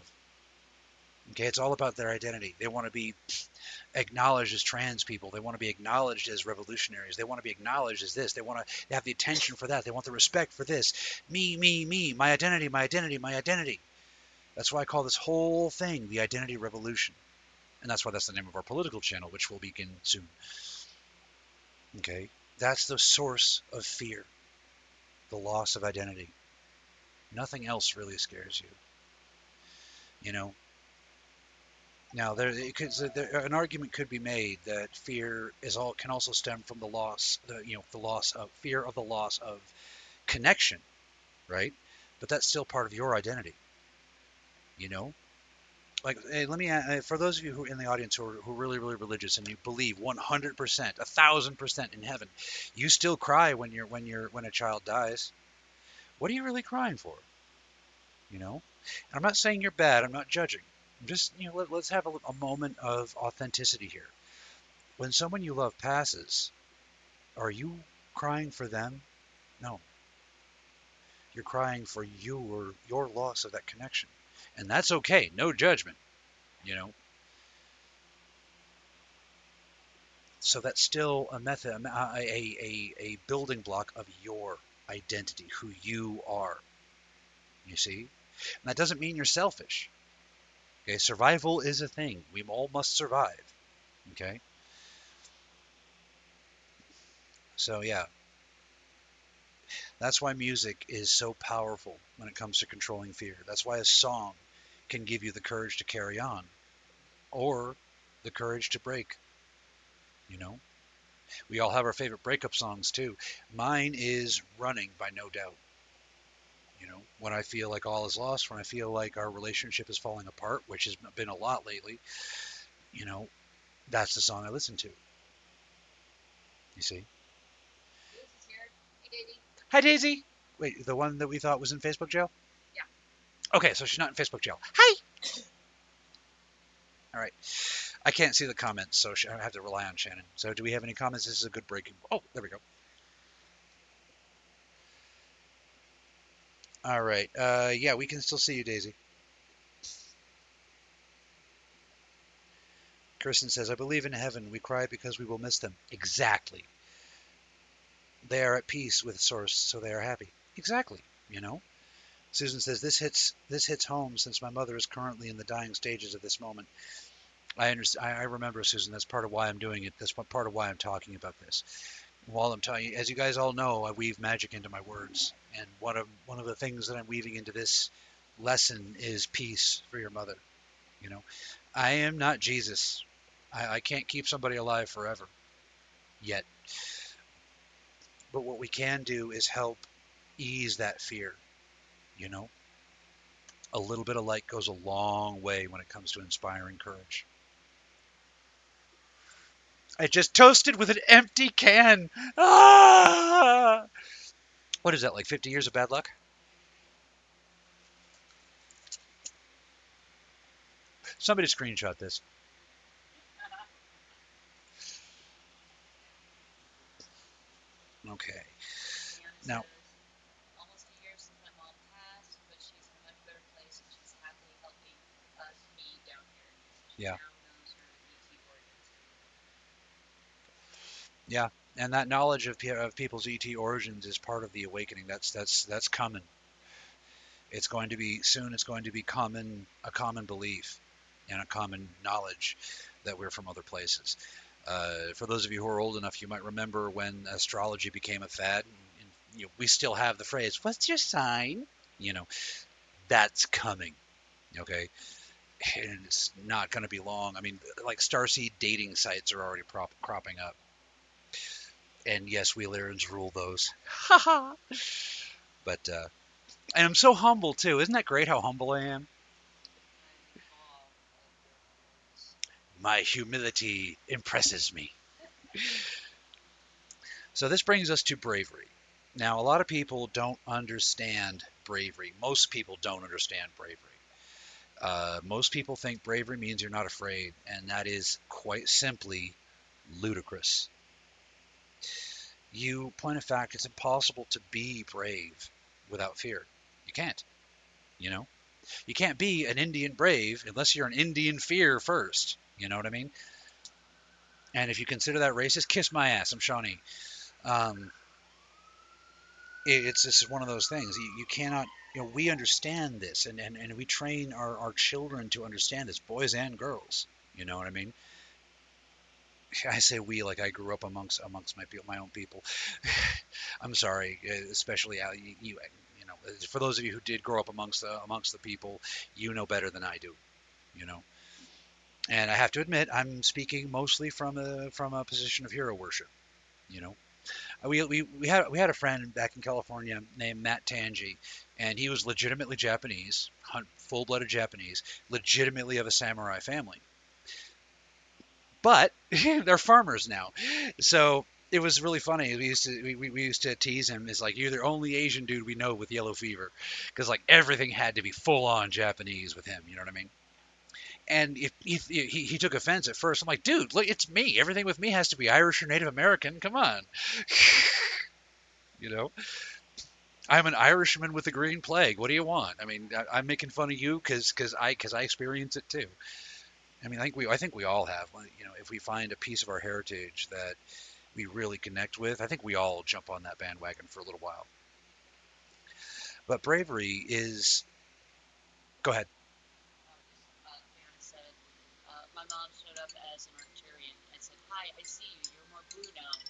Speaker 2: Okay, it's all about their identity. They want to be acknowledged as trans people. They want to be acknowledged as revolutionaries. They want to be acknowledged as this. They want to have the attention for that. They want the respect for this. Me, me, me, my identity, my identity, my identity. That's why I call this whole thing the identity revolution. And that's why that's the name of our political channel, which will begin soon. Okay? That's the source of fear the loss of identity. Nothing else really scares you. You know, now, there, could, there, an argument could be made that fear is all can also stem from the loss, the you know, the loss of fear of the loss of connection, right? But that's still part of your identity. You know, like hey, let me uh, for those of you who in the audience who are, who are really really religious and you believe 100% a thousand percent in heaven you still cry when you're when you're when a child dies. What are you really crying for? You know? And i'm not saying you're bad i'm not judging. Just you know let, us have a, a moment of authenticity here. When someone you love passes are you crying for them? No. You're crying for you or your loss of that connection and that's okay no judgment you know so that's still a method a, a, a building block of your identity who you are you see and that doesn't mean you're selfish Okay, survival is a thing. We all must survive. Okay. So yeah, that's why music is so powerful when it comes to controlling fear. That's why a song can give you the courage to carry on, or the courage to break. You know, we all have our favorite breakup songs too. Mine is "Running" by No Doubt. You know, when I feel like all is lost, when I feel like our relationship is falling apart, which has been a lot lately, you know, that's the song I listen to. You see? Hi, Daisy. Wait, the one that we thought was in Facebook jail?
Speaker 3: Yeah.
Speaker 2: Okay, so she's not in Facebook jail. Hi. All right. I can't see the comments, so I have to rely on Shannon. So, do we have any comments? This is a good breaking. Oh, there we go. All right. Uh, yeah, we can still see you, Daisy. Kirsten says, I believe in heaven. We cry because we will miss them. Exactly. They are at peace with Source, so they are happy. Exactly. You know? Susan says, this hits this hits home since my mother is currently in the dying stages of this moment. I understand. I remember, Susan. That's part of why I'm doing it. That's part of why I'm talking about this while I'm telling you, as you guys all know, I weave magic into my words, and one of one of the things that I'm weaving into this lesson is peace for your mother. You know, I am not Jesus. I, I can't keep somebody alive forever, yet. But what we can do is help ease that fear. You know, a little bit of light goes a long way when it comes to inspiring courage. I just toasted with an empty can. Ah! What is that, like 50 years of bad luck? Somebody screenshot this. Okay. Now,
Speaker 3: almost a year since my mom passed, but she's in a much better place and she's happily helping us, me down
Speaker 2: Yeah.
Speaker 3: now knows her ET origins.
Speaker 2: Yeah, and that knowledge of, of people's ET origins is part of the awakening. That's that's that's coming. It's going to be soon. It's going to be common a common belief and a common knowledge that we're from other places. Uh, for those of you who are old enough, you might remember when astrology became a fad. And, and, you know, we still have the phrase "What's your sign?" You know, that's coming. Okay, and it's not going to be long. I mean, like starseed dating sites are already prop- cropping up and yes, we Lyrans rule those. but uh, and I'm so humble too. Isn't that great how humble I am?
Speaker 3: I'm in awe of your words.
Speaker 2: My humility impresses me. So this brings us to bravery. Now, a lot of people don't understand bravery. Most people don't understand bravery. Uh, most people think bravery means you're not afraid, and that is quite simply ludicrous. you point of fact, it's impossible to be brave without fear. You can't. You know, you can't be an Indian brave unless you're an Indian fear first. You know what I mean? And if you consider that racist, kiss my ass. I'm Shawnee. Um, it, it's just one of those things. You, you cannot, you know, we understand this and, and, and we train our, our children to understand this, boys and girls. You know what I mean? I say we like I grew up amongst amongst my my own people. I'm sorry, especially Al, you, you, you know for those of you who did grow up amongst the amongst the people, you know better than I do, you know. And I have to admit, I'm speaking mostly from a from a position of hero worship, you know. Uh, we, we, we had we had a friend back in California named Matt Tangi, and he was legitimately Japanese, full-blooded Japanese, legitimately of a samurai family. But they're farmers now, so it was really funny. We used to we, we used to tease him as like you're the only Asian dude we know with yellow fever, because like everything had to be full-on Japanese with him. You know what I mean? And if, he, he took offense at first, I'm like, dude, look, it's me. Everything with me has to be Irish or Native American. Come on, you know. I'm an Irishman with the green plague. What do you want? I mean, I, am making fun of you because because I because I experience it too. I mean, I think we I think we all have. Uh, you know, if we find a piece of our heritage that we really connect with, I think we all jump on that bandwagon for a little while. But bravery is. Go ahead.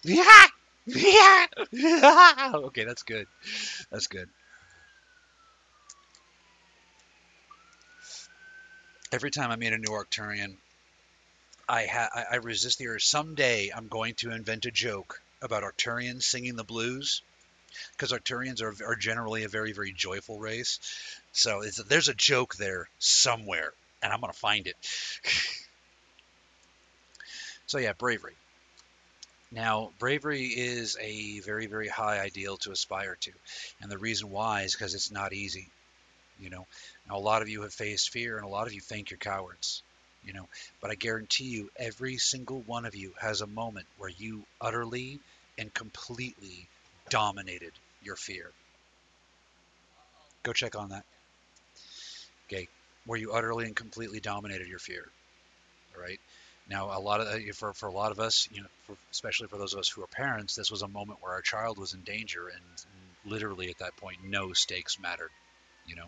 Speaker 2: Yeah. Yeah. okay, that's good. That's good. Every time I meet a new Arcturian, I ha- I resist the urge. Someday I'm going to invent a joke about Arcturians singing the blues, because Arcturians are, are generally a very very joyful race. So there's a joke there somewhere, and I'm gonna find it. so yeah, bravery. Now, bravery is a very, very high ideal to aspire to. And the reason why is because it's not easy. You know, now, a lot of you have faced fear and a lot of you think you're cowards. You know, but I guarantee you, every single one of you has a moment where you utterly and completely dominated your fear. Go check on that. Okay, where you utterly and completely dominated your fear. All right. Now, a lot of uh, for for a lot of us, you know, for, especially for those of us who are parents, this was a moment where our child was in danger, and, literally at that point, no stakes mattered. You know,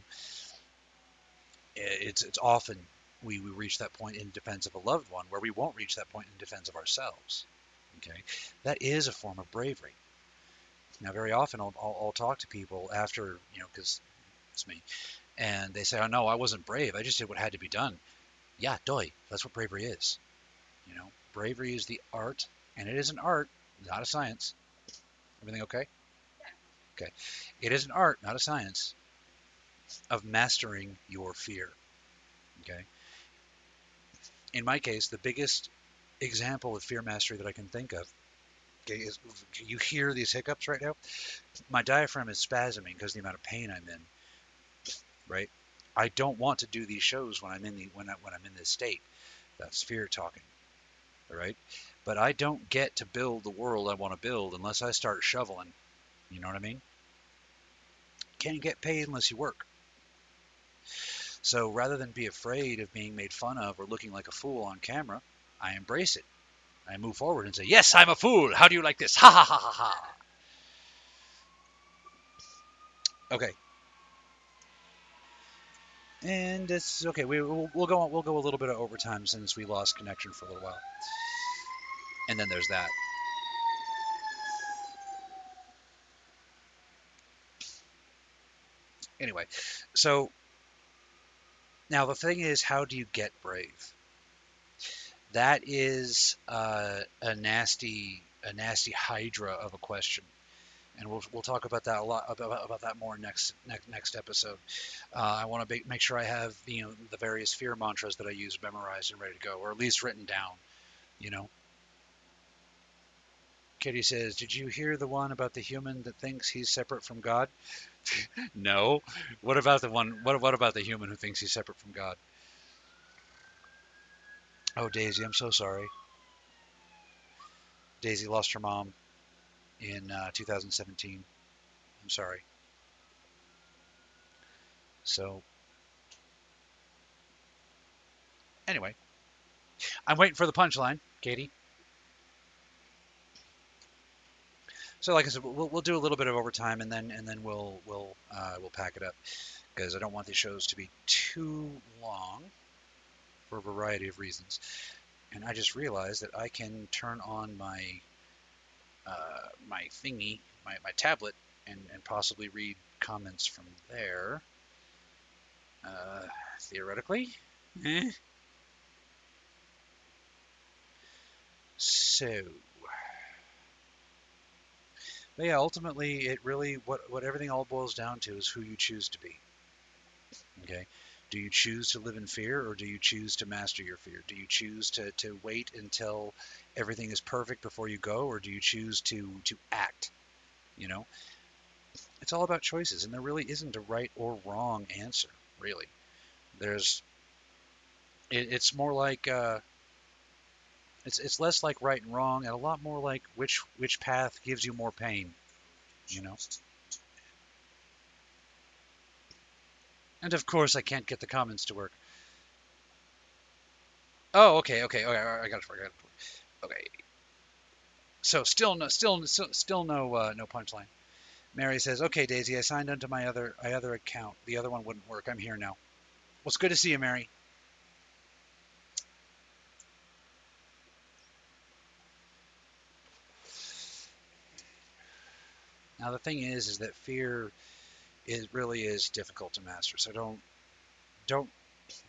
Speaker 2: it's it's often we, we reach that point in defense of a loved one where we won't reach that point in defense of ourselves. Okay, that is a form of bravery. Now, very often I'll, I'll, I'll talk to people after, you know, because it's me, and they say, "Oh no, I wasn't brave. I just did what had to be done." Yeah, doy. That's what bravery is. You know, bravery is the art, and it is an art, not a science. Everything okay? Okay. It is an art, not a science, of mastering your fear. Okay. In my case, the biggest example of fear mastery that I can think of okay, is you hear these hiccups right now? My diaphragm is spasming because of the amount of pain I'm in. Right? I don't want to do these shows when I'm in the when I, when I'm in this state. That's fear talking right? But I don't get to build the world I want to build unless I start shoveling. You know what I mean? Can't get paid unless you work. So rather than be afraid of being made fun of or looking like a fool on camera, I embrace it. I move forward and say, Yes, I'm a fool. How do you like this? Ha ha ha ha ha. Okay. And it's okay. We, will we'll go we'll go a little bit of overtime since we lost connection for a little while and then there's that. Anyway, so now the thing is, how do you get brave? That is uh, a nasty, a nasty hydra of a question, and we'll we'll talk about that a lot about, about that more next next next episode. Uh, I want to make sure I have you know the various fear mantras that I use memorized and ready to go, or at least written down. You know, Kitty says, "Did you hear the one about the human that thinks he's separate from God?" no. What about the one? What what about the human who thinks he's separate from God? Oh, Daisy, I'm so sorry. Daisy lost her mom. in uh, 2017. I'm sorry. So, anyway, I'm waiting for the punchline, Katie. So, like I said, we'll, we'll do a little bit of overtime, and then and then we'll we'll uh, we'll pack it up because I don't want these shows to be too long for a variety of reasons. And I just realized that I can turn on my uh, my thingy, my, my tablet, and, and possibly read comments from there. Uh, theoretically. Eh. So, but yeah, ultimately, it really what what everything all boils down to is who you choose to be. Okay, do you choose to live in fear, or do you choose to master your fear? Do you choose to to wait until everything is perfect before you go, or do you choose to to act? You know, it's all about choices, and there really isn't a right or wrong answer. Really, there's it, it's more like. Uh, it's it's less like right and wrong, and a lot more like which which path gives you more pain. You know. And of course, I can't get the comments to work. Oh, okay, okay, okay. I got it. I got it. Okay. So still no, still, still, still no, uh, no punchline. Mary says, "Okay, Daisy, I signed onto my other, my other account. The other one wouldn't work. I'm here now. Well, it's good to see you, Mary. Now the thing is, is that fear is really is difficult to master. So don't don't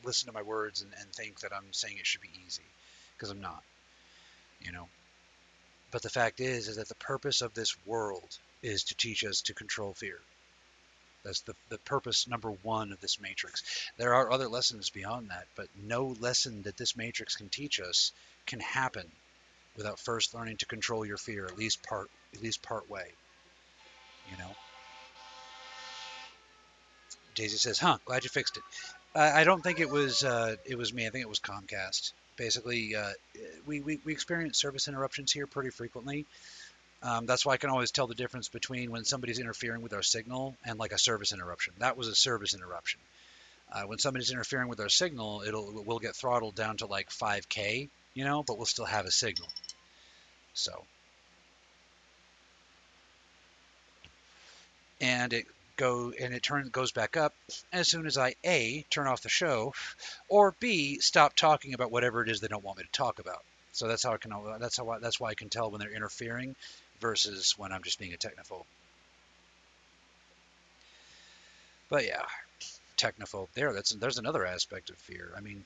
Speaker 2: listen to my words and, and think that I'm saying it should be easy, because I'm not. You know. But the fact is, is that the purpose of this world is to teach us to control fear. That's the, the purpose number one of this matrix. There are other lessons beyond that, but no lesson that this matrix can teach us can happen without first learning to control your fear, at least part at least part way. You know. Daisy says, "Huh? Glad you fixed it." I, I don't think it was uh, it was me. I think it was Comcast. Basically, uh, we, we we experience service interruptions here pretty frequently. Um, that's why I can always tell the difference between when somebody's interfering with our signal and like a service interruption. That was a service interruption. Uh, when somebody's interfering with our signal, it'll we'll get throttled down to like 5k, you know, but we'll still have a signal. So, and it go and it turns goes back up as soon as I a turn off the show, or b stop talking about whatever it is they don't want me to talk about. So that's how I can that's how I, that's why I can tell when they're interfering versus when I'm just being a technophobe. But yeah, technophobe there. That's there's another aspect of fear. I mean,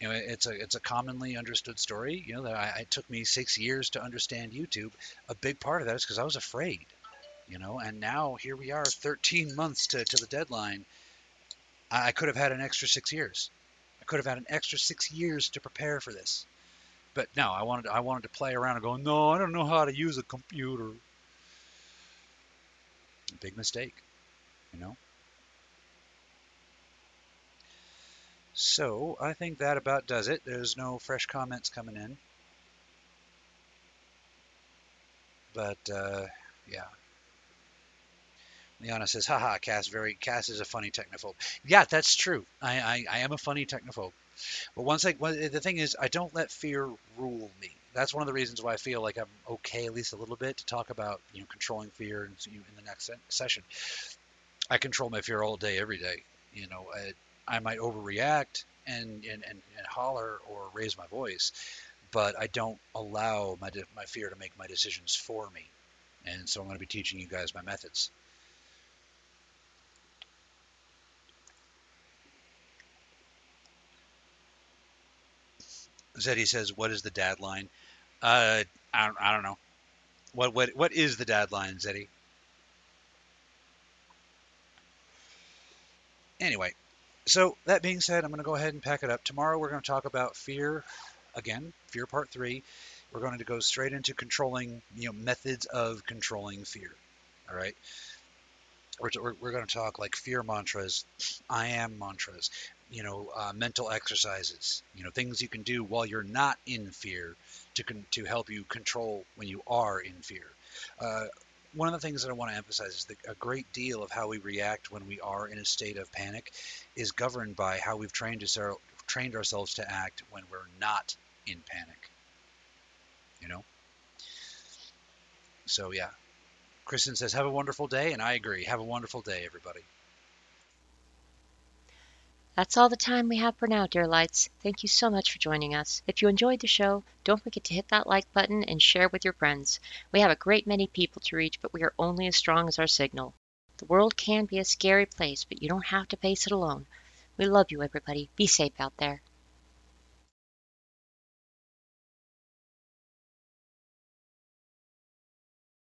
Speaker 2: you know, it's a it's a commonly understood story. You know, that I, it took me six years to understand YouTube. A big part of that is because I was afraid you know and now here we are 13 months to, to the deadline. I, I could have had an extra six years. I could have had an extra six years to prepare for this. But no i wanted i wanted to play around and go no i don't know how to use a computer. Big mistake you know? So i think that about does it. There's no fresh comments coming in. But uh, yeah Liana says, haha, Cass, very, Cass is a funny technophobe. Yeah, that's true. I, I, I am a funny technophobe. But once I, the thing is, I don't let fear rule me. That's one of the reasons why I feel like I'm okay, at least a little bit, to talk about, you know, controlling fear in, in the next session. I control my fear all day, every day. You know, I, I might overreact and, and, and, and holler or raise my voice, but I don't allow my, my fear to make my decisions for me. And so I'm going to be teaching you guys my methods. Zeddy says, "What is the dad line?" Uh, I don't, I don't know. What what what is the dad line, Zeddy? Anyway, so that being said, I'm going to go ahead and pack it up. Tomorrow we're going to talk about fear again, fear part three. We're going to go straight into controlling, you know, methods of controlling fear. All right. We're, we're going to talk like fear mantras, I am mantras, you know, uh, mental exercises, you know, things you can do while you're not in fear to con- to help you control when you are in fear. Uh, one of the things that I want to emphasize is that a great deal of how we react when we are in a state of panic is governed by how we've trained us, trained ourselves to act when we're not in panic. You know. So yeah, Kristen says, "Have a wonderful day," and I agree. Have a wonderful day, everybody.
Speaker 1: That's all the time we have for now, dear lights. Thank you so much for joining us. If you enjoyed the show, don't forget to hit that like button and share with your friends. We have a great many people to reach, but we are only as strong as our signal. The world can be a scary place, but you don't have to face it alone. We love you, everybody. Be safe out there.